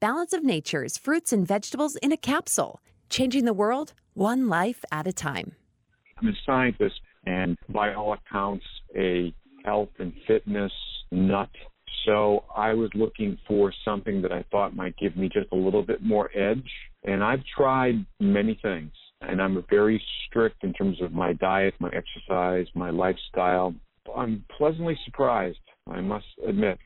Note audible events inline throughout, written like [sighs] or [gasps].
Balance of Nature's fruits and vegetables in a capsule, changing the world one life at a time. I'm a scientist and, by all accounts, a health and fitness nut. So I was looking for something that I thought might give me just a little bit more edge. And I've tried many things. And I'm very strict in terms of my diet, my exercise, my lifestyle. I'm pleasantly surprised, I must admit.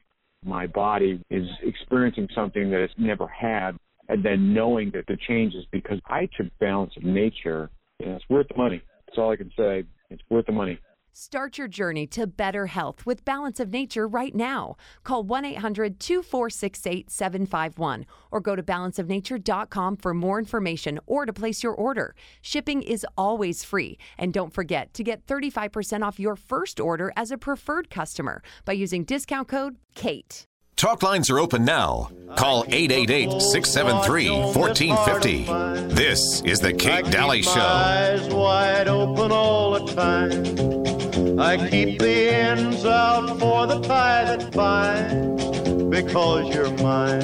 My body is experiencing something that it's never had. And then knowing that the change is because I took balance of nature. And it's worth the money. That's all I can say. It's worth the money. Start your journey to better health with Balance of Nature right now. Call 1 800 246 8751 or go to balanceofnature.com for more information or to place your order. Shipping is always free. And don't forget to get 35% off your first order as a preferred customer by using discount code KATE. Talk lines are open now. Call 888 673 1450. This is The Kate Dalley Show. Eyes wide open all the time. I keep the ends out for the tie that binds. Because you're mine,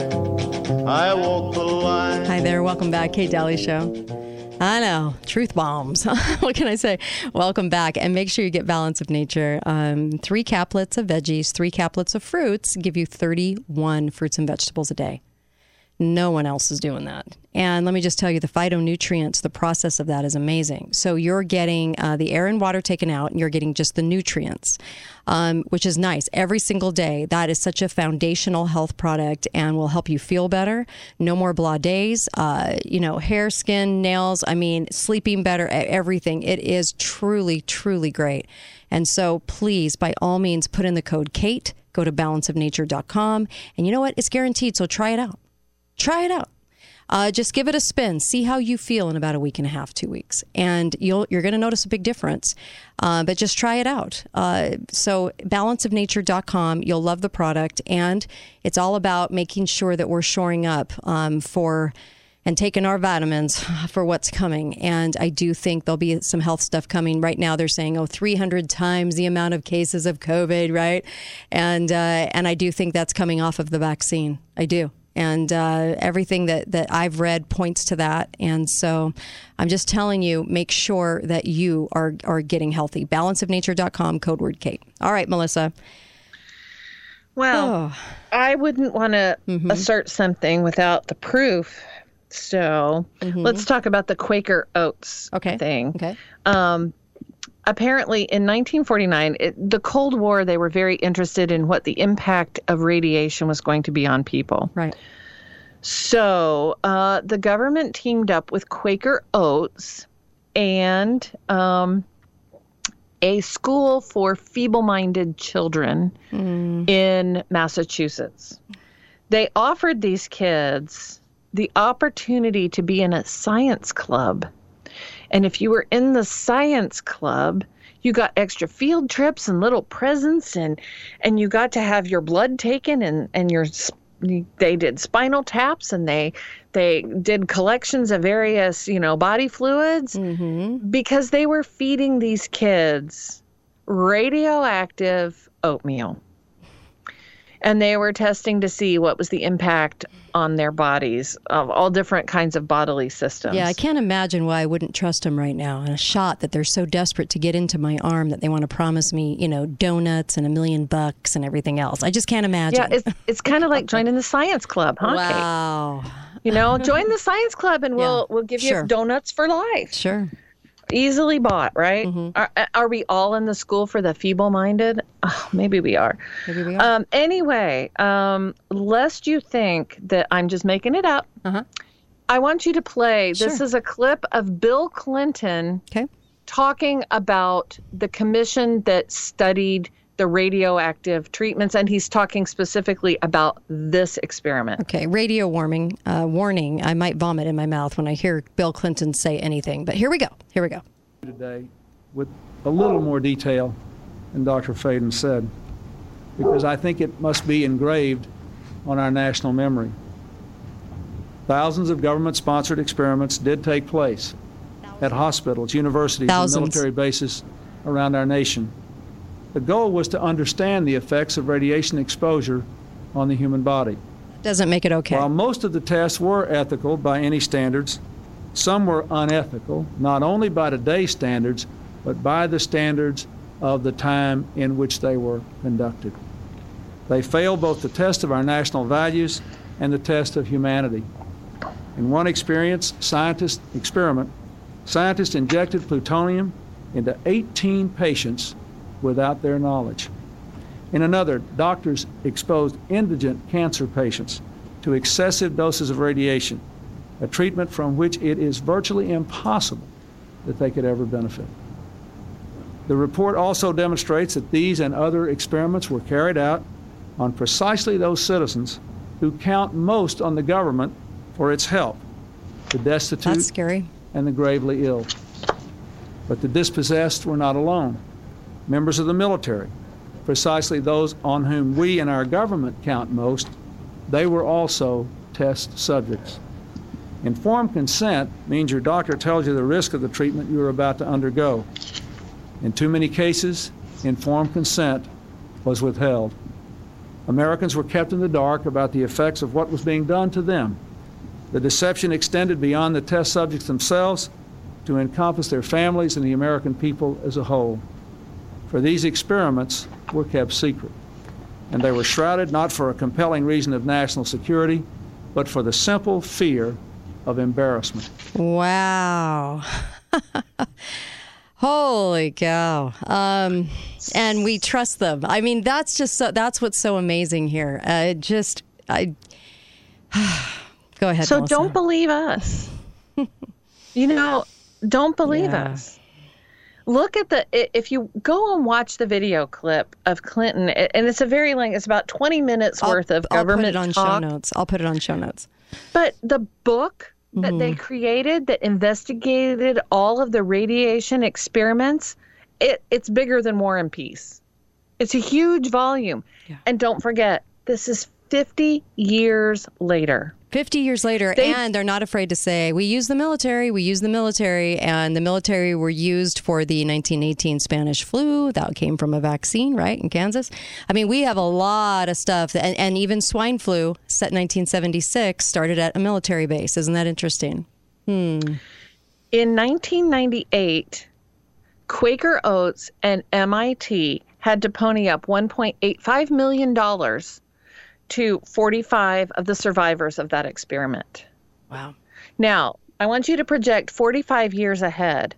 I walk the line. Hi there. Welcome back. Kate Dalley Show. I know. Truth bombs. [laughs] what can I say? Welcome back. And make sure you get Balance of Nature. Um, three caplets of veggies, three caplets of fruits give you 31 fruits and vegetables a day. No one else is doing that. And let me just tell you, the phytonutrients, the process of that is amazing. So you're getting uh, the air and water taken out, and you're getting just the nutrients, um, which is nice every single day. That is such a foundational health product and will help you feel better. No more blah days, uh, you know, hair, skin, nails. I mean, sleeping better, everything. It is truly, truly great. And so please, by all means, put in the code KATE. Go to balanceofnature.com. And you know what? It's guaranteed. So try it out. Try it out. Uh, just give it a spin. See how you feel in about a week and a half, two weeks, and you'll you're going to notice a big difference. Uh, but just try it out. Uh, so balanceofnature.com. You'll love the product, and it's all about making sure that we're shoring up um, for and taking our vitamins [laughs] for what's coming. And I do think there'll be some health stuff coming. Right now, they're saying, oh, 300 times the amount of cases of COVID, right? And uh, and I do think that's coming off of the vaccine. I do. And uh, everything that, that I've read points to that. And so I'm just telling you, make sure that you are, are getting healthy. Balanceofnature.com, code word Kate. All right, Melissa. Well, I wouldn't want to assert something without the proof. So let's talk about the Quaker Oats Okay. thing. Okay. Um, apparently, in 1949, it, the Cold War, they were very interested in what the impact of radiation was going to be on people. Right. So uh, the government teamed up with Quaker Oats and um, a school for feeble minded children in Massachusetts. They offered these kids the opportunity to be in a science club. And if you were in the science club, you got extra field trips and little presents and and you got to have your blood taken and and your they did spinal taps and they they did collections of various you know body fluids mm-hmm. because they were feeding these kids radioactive oatmeal and they were testing to see what was the impact on their bodies of all different kinds of bodily systems Yeah, I can't imagine why I wouldn't trust them right now. And a shot that they're so desperate to get into my arm that they want to promise me, you know, donuts and a million bucks and everything else. I just can't imagine. yeah it's it's kind of like joining the science club huh Kate? wow. you know join the [laughs] science club and we'll we'll give sure. you donuts for life Sure. Easily bought, right? Mm-hmm. Are, are we all in the school for the feeble-minded? Oh, maybe we are. Maybe we are. Um, anyway, um, lest you think that I'm just making it up, Uh-huh. I want you to play. This is a clip of Bill Clinton Okay. talking about the commission that studied the radioactive treatments, and he's talking specifically about this experiment. Okay. Radio warming, uh, warning. I might vomit in my mouth when I hear Bill Clinton say anything. But here we go. Here we go. today with a little more detail than Dr. Faden said, because I think it must be engraved on our national memory. Thousands of government sponsored experiments did take place at hospitals, universities, Thousands. and military bases around our nation. The goal was to understand the effects of radiation exposure on the human body. Doesn't make it okay. While most of the tests were ethical by any standards, some were unethical, not only by today's standards, but by the standards of the time in which they were conducted. They failed both the test of our national values and the test of humanity. In one experience, scientist experiment, scientists injected plutonium into 18 patients without their knowledge. In another, doctors exposed indigent cancer patients to excessive doses of radiation, a treatment from which it is virtually impossible that they could ever benefit. The report also demonstrates that these and other experiments were carried out on precisely those citizens who count most on the government for its help the destitute and the gravely ill. But the dispossessed were not alone. Members of the military, precisely those on whom we and our government count most, they were also test subjects. Informed consent means your doctor tells you the risk of the treatment you are about to undergo. In too many cases, informed consent was withheld. Americans were kept in the dark about the effects of what was being done to them. The deception extended beyond the test subjects themselves to encompass their families and the American people as a whole. For these experiments were kept secret, and they were shrouded not for a compelling reason of national security, but for the simple fear of embarrassment. Wow. [laughs] Holy cow. Um, and we trust them. I mean, that's just so, that's what's so amazing here. Uh, just, I, [sighs] go ahead. So Melissa. don't believe us. [laughs] you know, don't believe Yeah. us. Look at the if you go and watch the video clip of Clinton, and it's a very long. It's about twenty minutes I'll, worth of I'll put it on talk. show notes. I'll put it on show notes. But the book that they Mm-hmm. created that investigated all of the radiation experiments, it, it's bigger than War and Peace. It's a huge volume. And don't forget, this is 50 years later. 50 years later, They- and they're not afraid to say, we use the military, we use the military, and the military were used for the 1918 Spanish flu. That came from a vaccine, right, in Kansas? I mean, we have a lot of stuff, and, and even swine flu, set 1976, started at a military base. Isn't that interesting? Hmm. In 1998, Quaker Oats and MIT had to pony up $1.85 million to 45 of the survivors of that experiment. Wow. Now, I want you to project 45 years ahead.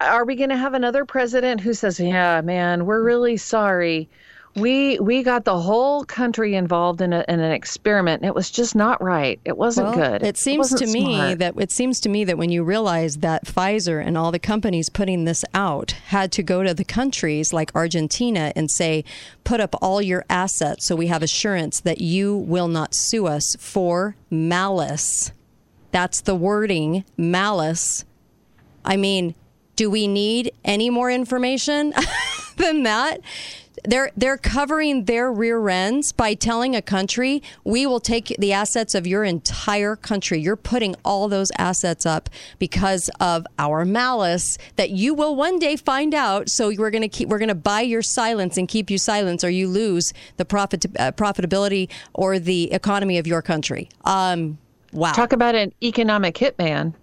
Are we going to have another president who says, "Yeah, man, we're really sorry. We we got the whole country involved in, a, in an experiment. and It was just not right. It wasn't Well, good. It seems wasn't to me smart." that it seems to me that when you realize that Pfizer and all the companies putting this out had to go to the countries like Argentina and say, put up all your assets so we have assurance that you will not sue us for malice. That's the wording, malice. I mean, do we need any more information [laughs] than that? They're they're covering their rear ends by telling a country we will take the assets of your entire country. You're putting all those assets up because of our malice that you will one day find out. So we're going to keep we're going to buy your silence and keep you silence, or you lose the profit uh, profitability or the economy of your country. Um, wow. Talk about an economic hitman.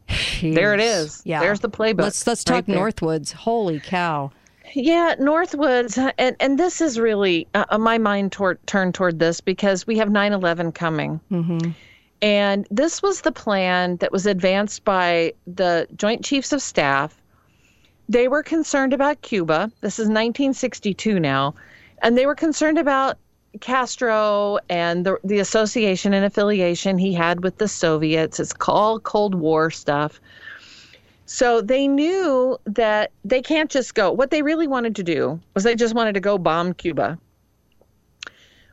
There it is. Yeah. There's the playbook. Let's let's right talk there. Northwoods. Holy cow. Yeah, Northwoods, and and this is really uh, my mind toward, turned toward this because we have 9/11 coming, mm-hmm. and this was the plan that was advanced by the Joint Chiefs of Staff. They were concerned about Cuba. This is 1962 now, and they were concerned about Castro and the the association and affiliation he had with the Soviets. It's called Cold War stuff. So they knew that they can't just go. What they really wanted to do was they just wanted to go bomb Cuba.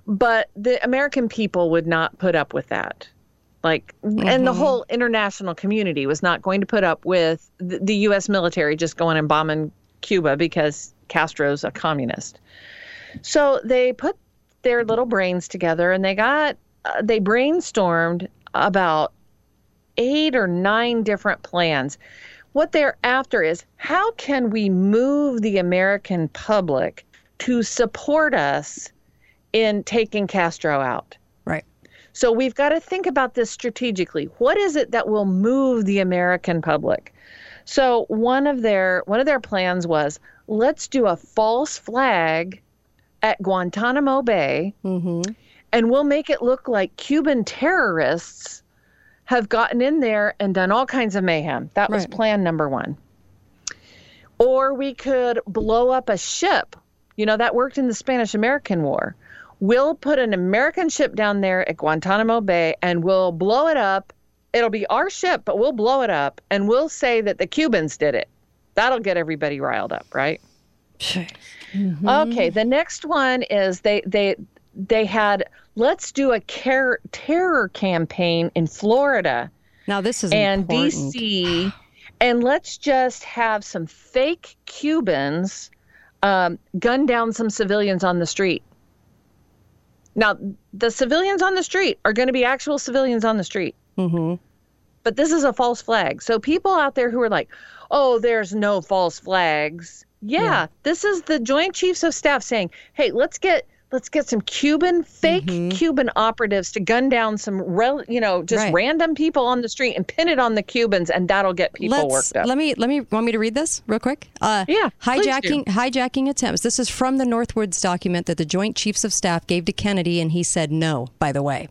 But the American people would not put up with that. Like, and the whole international community was not going to put up with the, the U.S. military just going and bombing Cuba because Castro's a communist. So they put their little brains together and they got, uh, they brainstormed about eight or nine different plans what they're after is how can we move the American public to support us in taking Castro out? Right. So we've got to think about this strategically. What is it that will move the American public? So one of their one of their plans was let's do a false flag at Guantanamo Bay, mm-hmm. and we'll make it look like Cuban terrorists have gotten in there and done all kinds of mayhem. That was Right. plan number one. Or we could blow up a ship. You know, that worked in the Spanish American War. We'll put an American ship down there at Guantanamo Bay and we'll blow it up. It'll be our ship, but we'll blow it up and we'll say that the Cubans did it. That'll get everybody riled up, right? Okay, the next one is they they they had let's do a care, terror campaign in Florida Now this is and important. DC, and let's just have some fake Cubans um, gun down some civilians on the street. Now, the civilians on the street are going to be actual civilians on the street. Mm-hmm. But this is a false flag. So people out there who are like, "Oh, there's no false flags." Yeah, Yeah. this is the Joint Chiefs of Staff saying, "Hey, let's get let's get some Cuban fake Cuban operatives to gun down some rel, you know, just Right. random people on the street and pin it on the Cubans and that'll get people Let's, worked up." Let me let me want me to read this real quick. Uh, Yeah, hijacking hijacking attempts. This is from the Northwoods document that the Joint Chiefs of Staff gave to Kennedy, and he said no. By the way,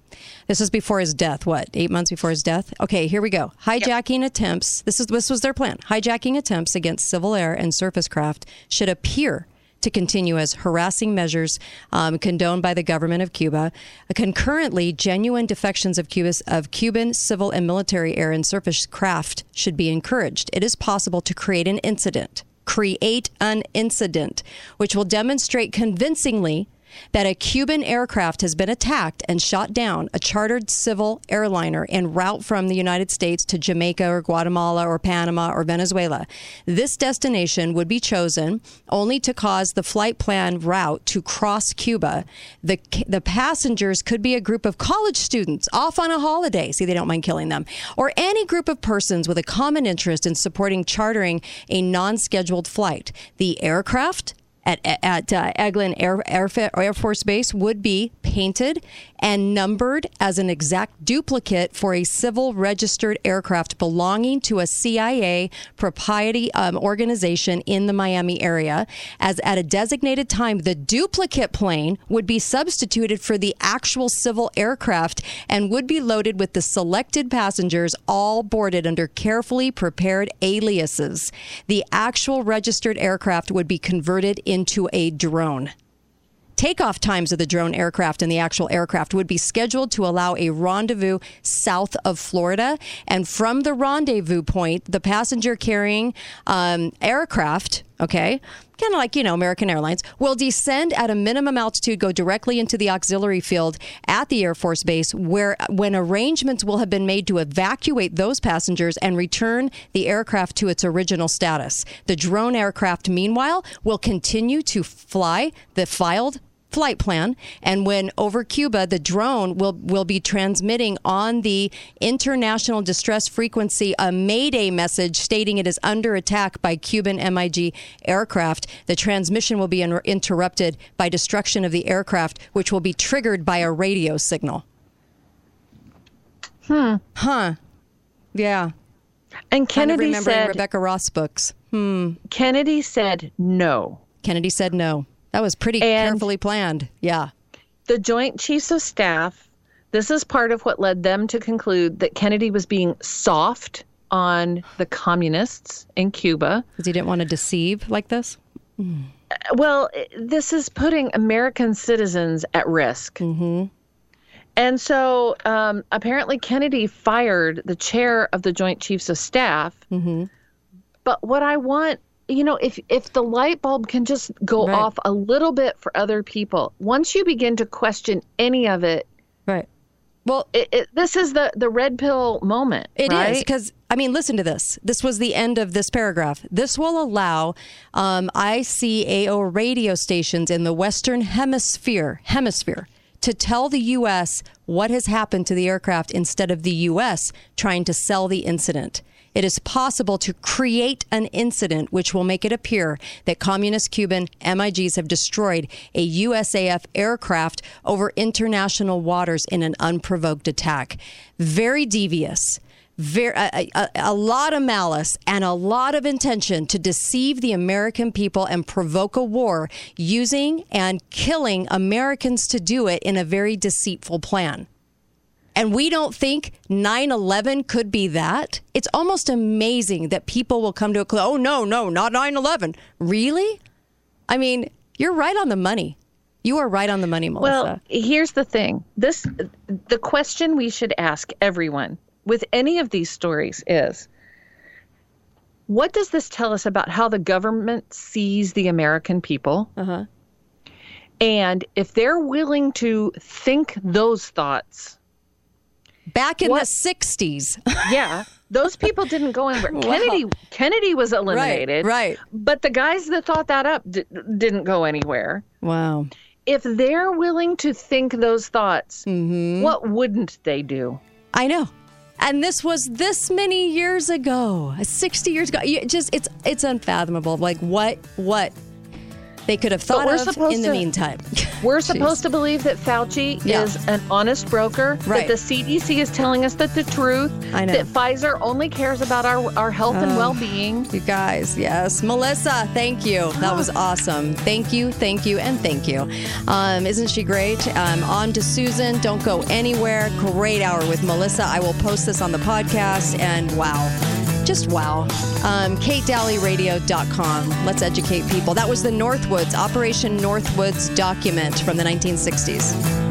this was before his death. What eight months before his death? Okay, here we go. Hijacking attempts. This is this was their plan. Hijacking attempts against civil air and surface craft should appear to continue as harassing measures um, condoned by the government of Cuba. Concurrently, genuine defections of, of Cuban civil and military air and surface craft should be encouraged. It is possible to create an incident, create an incident, which will demonstrate convincingly that a Cuban aircraft has been attacked and shot down a chartered civil airliner en route from the United States to Jamaica or Guatemala or Panama or Venezuela. This destination would be chosen only to cause the flight plan route to cross Cuba. The, the passengers could be a group of college students off on a holiday. See, they don't mind killing them. Or any group of persons with a common interest in supporting chartering a non scheduled flight. The aircraft at, at uh, Eglin Air, Air, Air Force Base would be painted and numbered as an exact duplicate for a civil registered aircraft belonging to a CIA propriety um, organization in the Miami area. As at a designated time, the duplicate plane would be substituted for the actual civil aircraft and would be loaded with the selected passengers, all boarded under carefully prepared aliases. The actual registered aircraft would be converted into a drone. Takeoff times of the drone aircraft and the actual aircraft would be scheduled to allow a rendezvous south of Florida. And from the rendezvous point, the passenger carrying um, aircraft, okay, kind of like, you know, American Airlines, will descend at a minimum altitude, go directly into the auxiliary field at the Air Force Base, where when arrangements will have been made to evacuate those passengers and return the aircraft to its original status. The drone aircraft, meanwhile, will continue to fly the filed flight plan and when over Cuba the drone will will be transmitting on the international distress frequency a mayday message stating it is under attack by Cuban MiG aircraft. The transmission will be in- interrupted by destruction of the aircraft which will be triggered by a radio signal. Hmm. huh. Yeah. And Kennedy said Rebecca Ross books. Hmm. Kennedy said no. Kennedy said no that was pretty And- carefully planned yeah The Joint Chiefs of Staff, this is part of what led them to conclude that Kennedy was being soft on the communists in Cuba. because he didn't want to deceive like this Well, this is putting American citizens at risk. Mm-hmm. And so um, apparently Kennedy fired the chair of the Joint Chiefs of Staff. Mm-hmm. But what I want, you know, if if the light bulb can just go Right. off a little bit for other people, once you begin to question any of it, right well it, it, this is the the red pill moment. It is right? because I mean, listen to this. This was the end of this paragraph. This will allow um, ICAO radio stations in the Western Hemisphere hemisphere to tell the U.S. what has happened to the aircraft instead of the U.S. trying to sell the incident. It is possible to create an incident which will make it appear that communist Cuban MiGs have destroyed a USAF aircraft over international waters in an unprovoked attack. Very devious very a, a, a, lot of malice and a lot of intention to deceive the American people and provoke a war using and killing Americans to do it in a very deceitful plan. And we don't think 9 11 could be that. It's almost amazing that people will come to a close. Oh, no, no, not 9 11. Really? I mean, you're right on the money. You are right on the money, Melissa. Well, here's the thing. This the question we should ask everyone with any of these stories is what does this tell us about how the government sees the American people? Uh-huh. And if they're willing to think those thoughts. Back in what, the 60s. [laughs] yeah. Those people didn't go anywhere. Wow. Kennedy Kennedy was eliminated. Right, right. But the guys that thought that up d- didn't go anywhere. Wow. If they're willing to think those thoughts, mm-hmm. what wouldn't they do? I know and this was this many years ago 60 years ago you just it's it's unfathomable like what what they could have thought of in the meantime. [laughs] We're supposed to believe that Fauci yeah. is an honest broker, right. that the CDC is telling us that the truth, I know. that Pfizer only cares about our, our health oh, and well being. You guys, yes. Melissa, thank you. That was [gasps] awesome. Thank you, thank you, and thank you. Um, isn't she great? Um, on to Susan. Don't go anywhere. Great hour with Melissa. I will post this on the podcast, and wow just wow. Um, KateDalleyRadio.com. Let's educate people. That was the Northwoods, Operation Northwoods document from the 1960s.